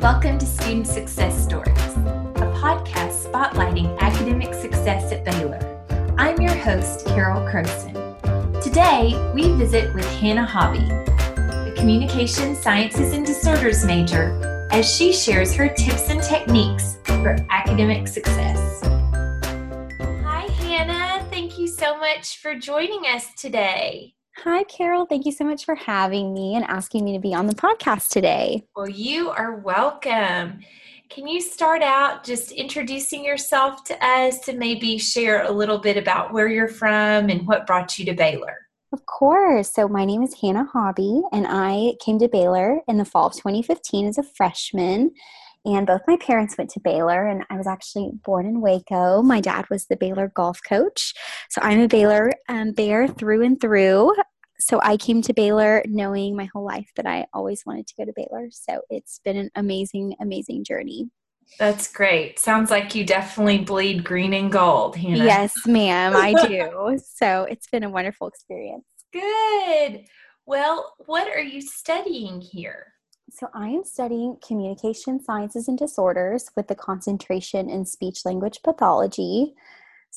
Welcome to Student Success Stories, a podcast spotlighting academic success at Baylor. I'm your host, Carol Croson. Today, we visit with Hannah Hobby, a communication sciences and disorders major, as she shares her tips and techniques for academic success. Hi, Hannah. Thank you so much for joining us today. Hi, Carol. Thank you so much for having me and asking me to be on the podcast today. Well, you are welcome. Can you start out just introducing yourself to us and maybe share a little bit about where you're from and what brought you to Baylor? Of course. So, my name is Hannah Hobby, and I came to Baylor in the fall of 2015 as a freshman. And both my parents went to Baylor, and I was actually born in Waco. My dad was the Baylor golf coach. So I'm a Baylor um, bear through and through. So I came to Baylor knowing my whole life that I always wanted to go to Baylor. So it's been an amazing, amazing journey. That's great. Sounds like you definitely bleed green and gold, Hannah. Yes, ma'am, I do. so it's been a wonderful experience. Good. Well, what are you studying here? So, I am studying communication sciences and disorders with the concentration in speech language pathology.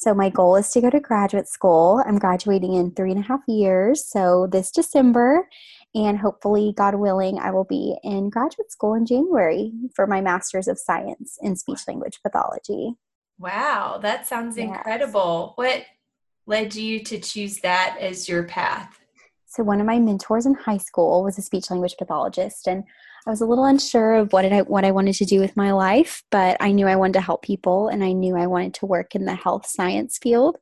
So, my goal is to go to graduate school. I'm graduating in three and a half years. So, this December, and hopefully, God willing, I will be in graduate school in January for my Master's of Science in Speech Language Pathology. Wow, that sounds yes. incredible. What led you to choose that as your path? So one of my mentors in high school was a speech language pathologist and I was a little unsure of what I what I wanted to do with my life, but I knew I wanted to help people and I knew I wanted to work in the health science field.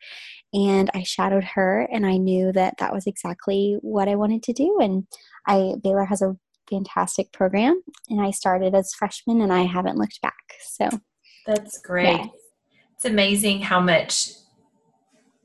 And I shadowed her and I knew that that was exactly what I wanted to do and I Baylor has a fantastic program and I started as freshman and I haven't looked back. So That's great. Yeah. It's amazing how much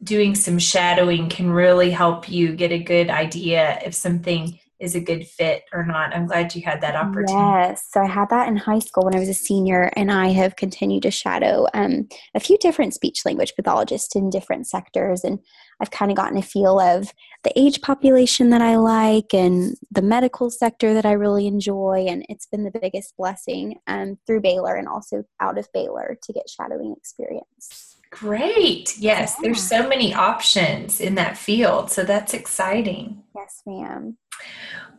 doing some shadowing can really help you get a good idea if something is a good fit or not. I'm glad you had that opportunity. Yes. So I had that in high school when I was a senior, and I have continued to shadow um, a few different speech language pathologists in different sectors. And I've kind of gotten a feel of the age population that I like and the medical sector that I really enjoy. And it's been the biggest blessing um, through Baylor and also out of Baylor to get shadowing experience. Great. Yes, yeah. there's so many options in that field. So that's exciting. Yes, ma'am.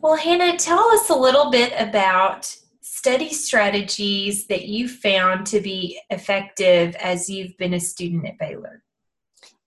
Well, Hannah, tell us a little bit about study strategies that you found to be effective as you've been a student at Baylor.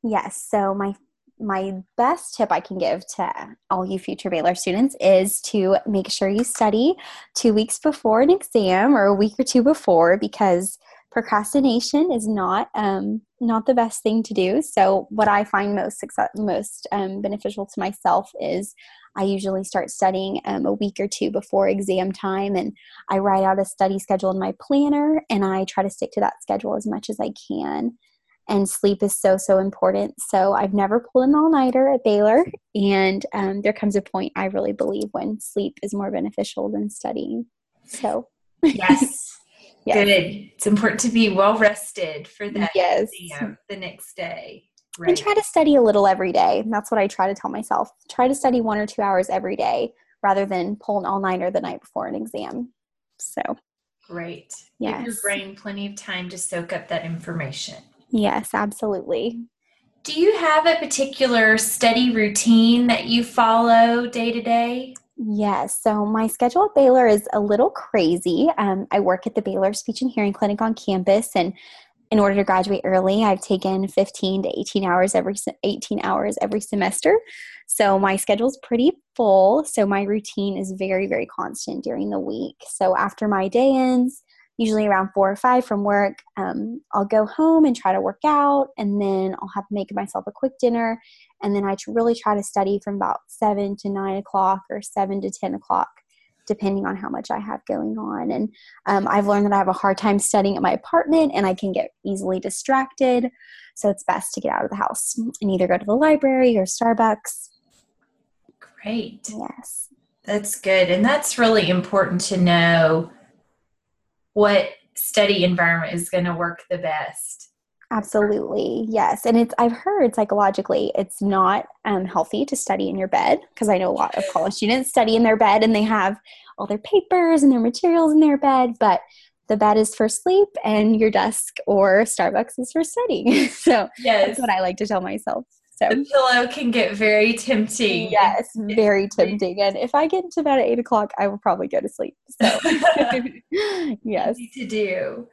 Yes. So my my best tip I can give to all you future Baylor students is to make sure you study two weeks before an exam or a week or two before because procrastination is not um, not the best thing to do. So what I find most success, most um, beneficial to myself is I usually start studying um, a week or two before exam time, and I write out a study schedule in my planner, and I try to stick to that schedule as much as I can. And sleep is so so important. So I've never pulled an all nighter at Baylor, and um, there comes a point I really believe when sleep is more beneficial than studying. So yes. Yes. Good. It's important to be well rested for that yes. exam the next day. Right. And try to study a little every day. That's what I try to tell myself. Try to study one or two hours every day rather than pull an all nighter the night before an exam. So great. Yes. Give your brain plenty of time to soak up that information. Yes, absolutely. Do you have a particular study routine that you follow day to day? Yes. So my schedule at Baylor is a little crazy. Um, I work at the Baylor Speech and Hearing Clinic on campus, and in order to graduate early, I've taken 15 to 18 hours every 18 hours every semester. So my schedule is pretty full. So my routine is very very constant during the week. So after my day ends, usually around four or five from work, um, I'll go home and try to work out, and then I'll have to make myself a quick dinner, and then I really try to study from about 7 to 9 o'clock or 7 to 10 o'clock, depending on how much I have going on. And um, I've learned that I have a hard time studying at my apartment and I can get easily distracted. So it's best to get out of the house and either go to the library or Starbucks. Great. Yes. That's good. And that's really important to know what study environment is going to work the best Absolutely, yes. And it's I've heard psychologically it's not um, healthy to study in your bed because I know a lot of college students study in their bed and they have all their papers and their materials in their bed, but the bed is for sleep and your desk or Starbucks is for studying. so yes. that's what I like to tell myself. So the pillow can get very tempting. Yes, very tempting. And if I get into bed at eight o'clock, I will probably go to sleep. So yes. To do.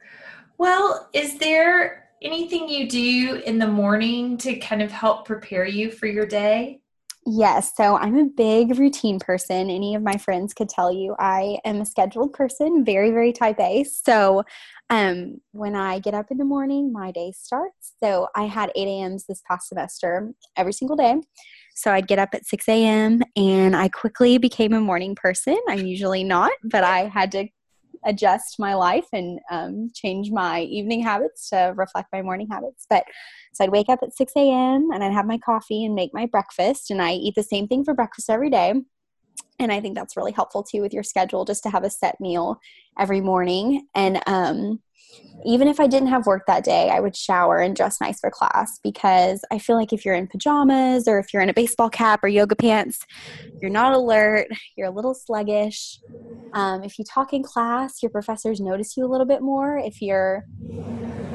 Well, is there anything you do in the morning to kind of help prepare you for your day? Yes, so I'm a big routine person. Any of my friends could tell you I am a scheduled person, very, very type A. So um, when I get up in the morning, my day starts. So I had 8 a.m.s this past semester every single day. So I'd get up at 6 a.m. and I quickly became a morning person. I'm usually not, but I had to adjust my life and um, change my evening habits to reflect my morning habits. But so I'd wake up at 6 a.m. and I'd have my coffee and make my breakfast, and I eat the same thing for breakfast every day. And I think that's really helpful too with your schedule, just to have a set meal every morning. And um, even if I didn't have work that day, I would shower and dress nice for class because I feel like if you're in pajamas or if you're in a baseball cap or yoga pants, you're not alert, you're a little sluggish. Um, if you talk in class, your professors notice you a little bit more if you're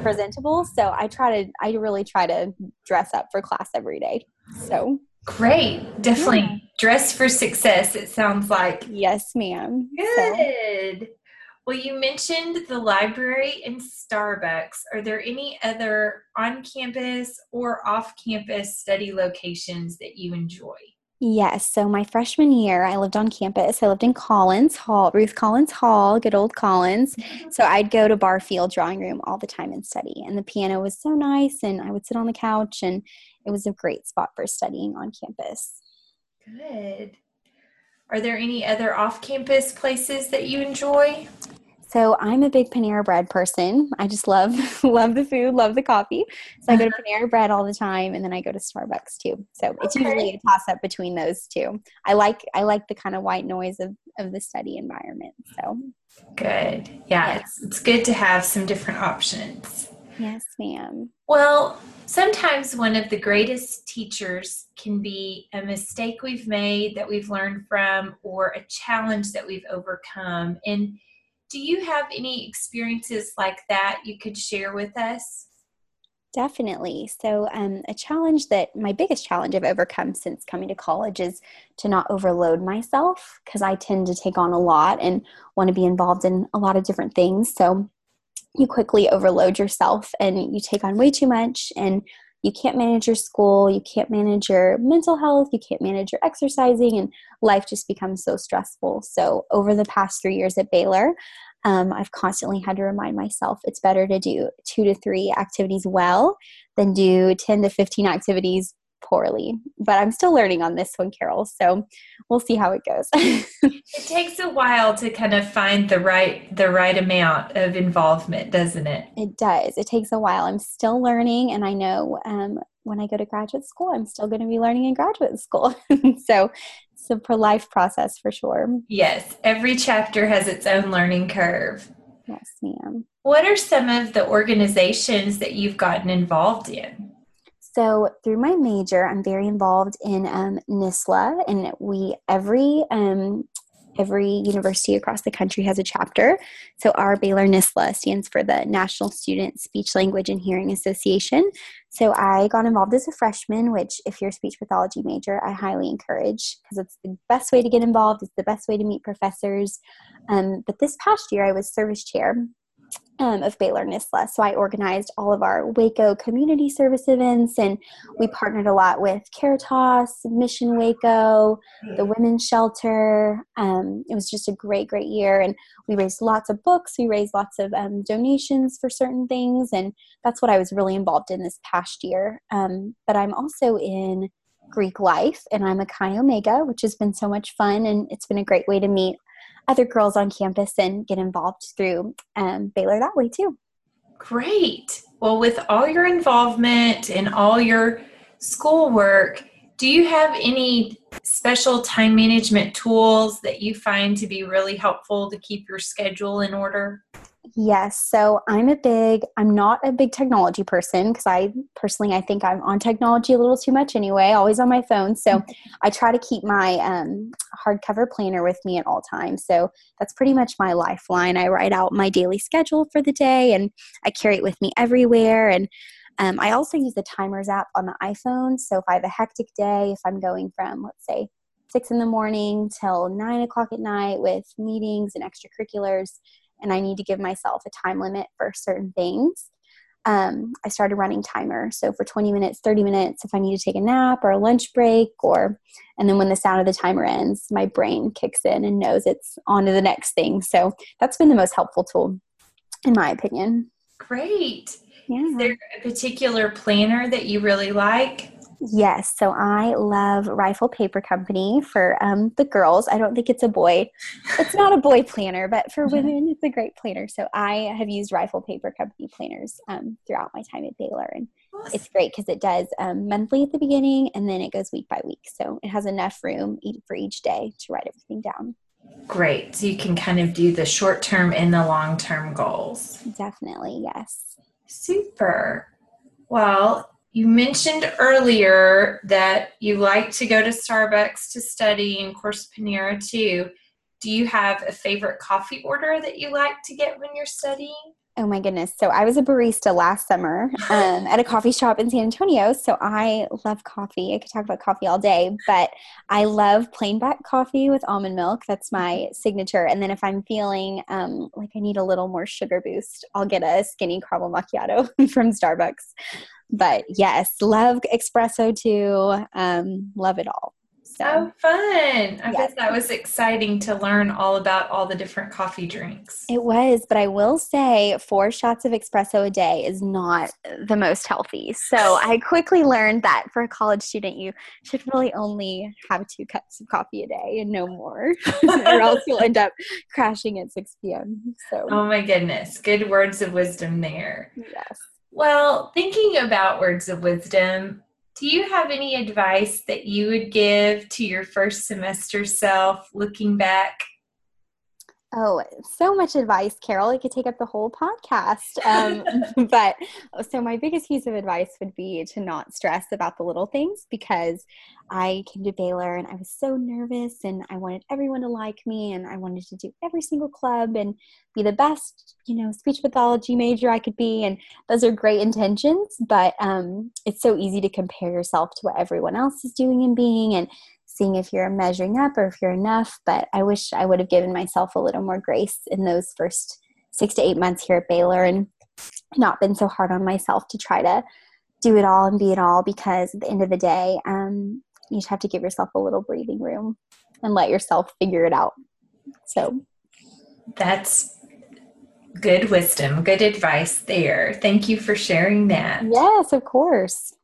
presentable. So I try to, I really try to dress up for class every day. So great. Definitely yeah. Dress for success, it sounds like. Yes, ma'am. Good. So. Well, you mentioned the library and Starbucks. Are there any other on campus or off campus study locations that you enjoy? Yes. So my freshman year, I lived on campus. I lived in Collins Hall, Ruth Collins Hall, good old Collins. Mm-hmm. So I'd go to Barfield drawing room all the time and study. And the piano was so nice, and I would sit on the couch, and it was a great spot for studying on campus. Good. Are there any other off campus places that you enjoy? So I'm a big Panera Bread person. I just love love the food, love the coffee. So I go to uh-huh. Panera Bread all the time, and then I go to Starbucks too. So it's okay. usually a toss up between those two. I like I like the kind of white noise of of the study environment. So good, yeah, It's it's good to have some different options. Yes, ma'am. Well, sometimes one of the greatest teachers can be a mistake we've made that we've learned from, or a challenge that we've overcome, and do you have any experiences like that you could share with us? Definitely. So, um, a challenge that my biggest challenge I've overcome since coming to college is to not overload myself because I tend to take on a lot and want to be involved in a lot of different things. So, you quickly overload yourself and you take on way too much, and you can't manage your school, you can't manage your mental health, you can't manage your exercising, and life just becomes so stressful. So, over the past three years at Baylor, um, I've constantly had to remind myself it's better to do two to three activities well than do 10 to 15 activities poorly. But I'm still learning on this one, Carol. So we'll see how it goes. it takes a while to kind of find the right the right amount of involvement, doesn't it? It does. It takes a while. I'm still learning, and I know um, when I go to graduate school, I'm still going to be learning in graduate school. so it's a pro life process for sure. Yes, every chapter has its own learning curve. Yes, ma'am. What are some of the organizations that you've gotten involved in? So through my major, I'm very involved in um, NSSLHA, and we every um, every university across the country has a chapter. So our Baylor NSSLHA stands for the National Student Speech Language and Hearing Association. So I got involved as a freshman, which if you're a speech pathology major, I highly encourage because it's the best way to get involved. It's the best way to meet professors. Um, but this past year, I was service chair um, of Baylor NSSLHA. So I organized all of our Waco community service events, and we partnered a lot with Caritas, Mission Waco, the Women's Shelter. Um, it was just a great, great year, and we raised lots of books. We raised lots of um, donations for certain things, and that's what I was really involved in this past year. Um, but I'm also in Greek life, and I'm a Chi Omega, which has been so much fun, and it's been a great way to meet other girls on campus and get involved through um, Baylor that way too. Great. Well, with all your involvement and all your schoolwork, do you have any special time management tools that you find to be really helpful to keep your schedule in order? Yes. So I'm a big, I'm not a big technology person because I personally, I think I'm on technology a little too much anyway, always on my phone. So mm-hmm. I try to keep my um, hardcover planner with me at all times. So that's pretty much my lifeline. I write out my daily schedule for the day and I carry it with me everywhere. And um, I also use the timers app on the iPhone. So if I have a hectic day, if I'm going from, let's say, six in the morning till nine o'clock at night with meetings and extracurriculars, and I need to give myself a time limit for certain things. Um, I started running timer. So for 20 minutes, 30 minutes, if I need to take a nap or a lunch break, or, and then when the sound of the timer ends, my brain kicks in and knows it's on to the next thing. So that's been the most helpful tool, in my opinion. Great. Yeah. Is there a particular planner that you really like? Yes, so I love Rifle Paper Company for um, the girls. I don't think it's a boy. It's not a boy planner, but for women, it's a great planner. So I have used Rifle Paper Company planners um, throughout my time at Baylor, and awesome. it's great because it does um, monthly at the beginning, and then it goes week by week. So it has enough room for each day to write everything down. Great. So you can kind of do the short term and the long term goals. Definitely, yes. Super. Well, you mentioned earlier that you like to go to Starbucks to study, and course, Panera too. Do you have a favorite coffee order that you like to get when you're studying? Oh my goodness. So I was a barista last summer um, at a coffee shop in San Antonio. So I love coffee. I could talk about coffee all day, but I love plain black coffee with almond milk. That's my signature. And then if I'm feeling um, like I need a little more sugar boost, I'll get a skinny caramel macchiato from Starbucks but yes, love espresso too. Um, love it all. So oh, fun! I yes. bet that was exciting to learn all about all the different coffee drinks. It was, but I will say four shots of espresso a day is not the most healthy. So I quickly learned that for a college student, you should really only have two cups of coffee a day and no more, or else you'll end up crashing at 6 p.m. So, oh my goodness, good words of wisdom there. Yes. Well, thinking about words of wisdom, do you have any advice that you would give to your first semester self looking back? Oh, so much advice, Carol. I could take up the whole podcast. Um, but so, my biggest piece of advice would be to not stress about the little things because I came to Baylor and I was so nervous and I wanted everyone to like me and I wanted to do every single club and be the best, you know, speech pathology major I could be. And those are great intentions, but um, it's so easy to compare yourself to what everyone else is doing and being. And seeing if you're measuring up or if you're enough. But I wish I would have given myself a little more grace in those first six to eight months here at Baylor and not been so hard on myself to try to do it all and be it all because at the end of the day, um, you just have to give yourself a little breathing room and let yourself figure it out. So that's good wisdom, good advice there. Thank you for sharing that. Yes, of course.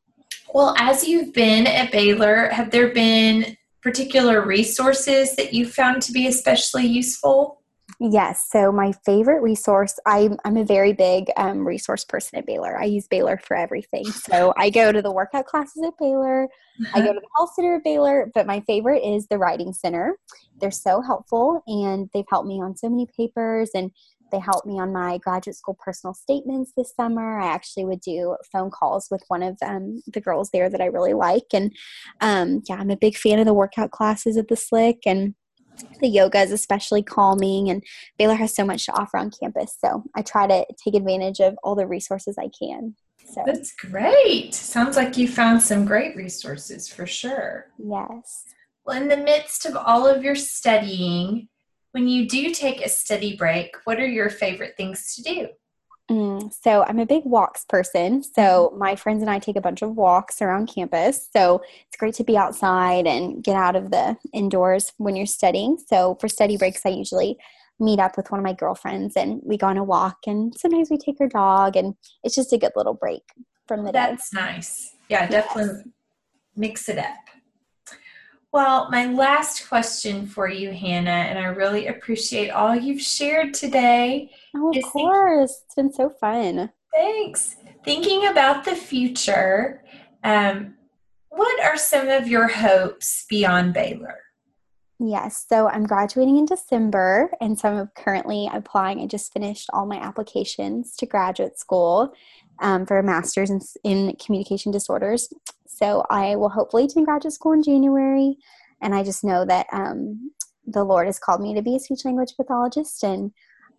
Well, as you've been at Baylor, have there been particular resources that you found to be especially useful? Yes. So my favorite resource, I'm, I'm a very big um, resource person at Baylor. I use Baylor for everything. So I go to the workout classes at Baylor. Uh-huh. I go to the health center at Baylor. But my favorite is the writing center. They're so helpful and they've helped me on so many papers and they helped me on my graduate school personal statements this summer. I actually would do phone calls with one of um, the girls there that I really like. And um, yeah, I'm a big fan of the workout classes at the Slick and the yoga is especially calming and Baylor has so much to offer on campus. So I try to take advantage of all the resources I can. So That's great. Sounds like you found some great resources for sure. Yes. Well, in the midst of all of your studying, when you do take a study break, what are your favorite things to do? Mm, so I'm a big walks person. So mm-hmm. my friends and I take a bunch of walks around campus. So it's great to be outside and get out of the indoors when you're studying. So for study breaks, I usually meet up with one of my girlfriends and we go on a walk and sometimes we take our dog and it's just a good little break from the day. That's nice. Yeah, definitely yes. mix it up. Well, my last question for you, Hannah, and I really appreciate all you've shared today. Oh, of course. it's been so fun. Thanks. Thinking about the future, um, what are some of your hopes beyond Baylor? Yes, so I'm graduating in December, and so I'm currently applying. I just finished all my applications to graduate school um, for a master's in, in communication disorders. So I will hopefully attend graduate school in January, and I just know that um, the Lord has called me to be a speech language pathologist, and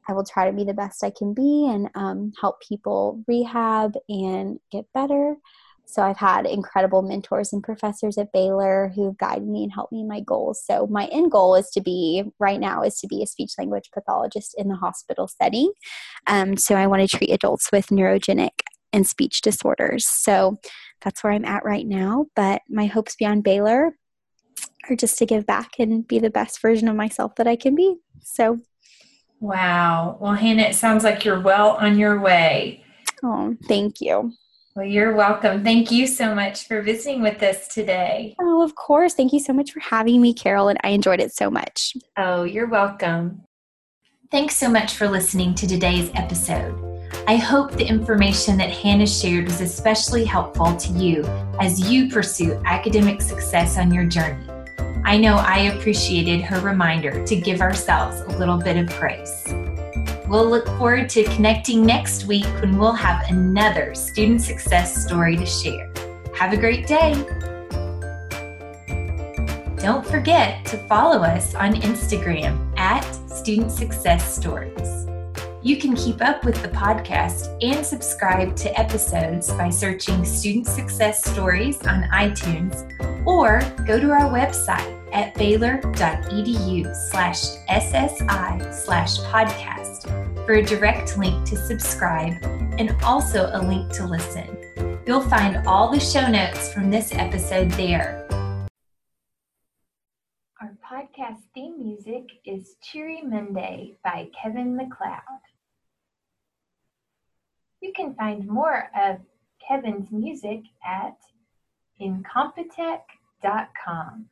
I will try to be the best I can be and um, help people rehab and get better. So I've had incredible mentors and professors at Baylor who've guided me and helped me in my goals. So my end goal is to be right now is to be a speech language pathologist in the hospital setting. Um, so I want to treat adults with neurogenic and speech disorders. So that's where I'm at right now. But my hopes beyond Baylor are just to give back and be the best version of myself that I can be. So Wow. Well, Hannah, it sounds like you're well on your way. Oh, thank you. Well, you're welcome. Thank you so much for visiting with us today. Oh, of course. Thank you so much for having me, Carol, and I enjoyed it so much. Oh, you're welcome. Thanks so much for listening to today's episode. I hope the information that Hannah shared was especially helpful to you as you pursue academic success on your journey. I know I appreciated her reminder to give ourselves a little bit of praise. We'll look forward to connecting next week when we'll have another student success story to share. Have a great day. Don't forget to follow us on Instagram at Student Success Stories. You can keep up with the podcast and subscribe to episodes by searching Student Success Stories on iTunes or go to our website at baylor.edu slash ssi slash podcast for a direct link to subscribe and also a link to listen. You'll find all the show notes from this episode there. Our podcast theme music is Cheery Monday by Kevin MacLeod. You can find more of Kevin's music at incompetech.com.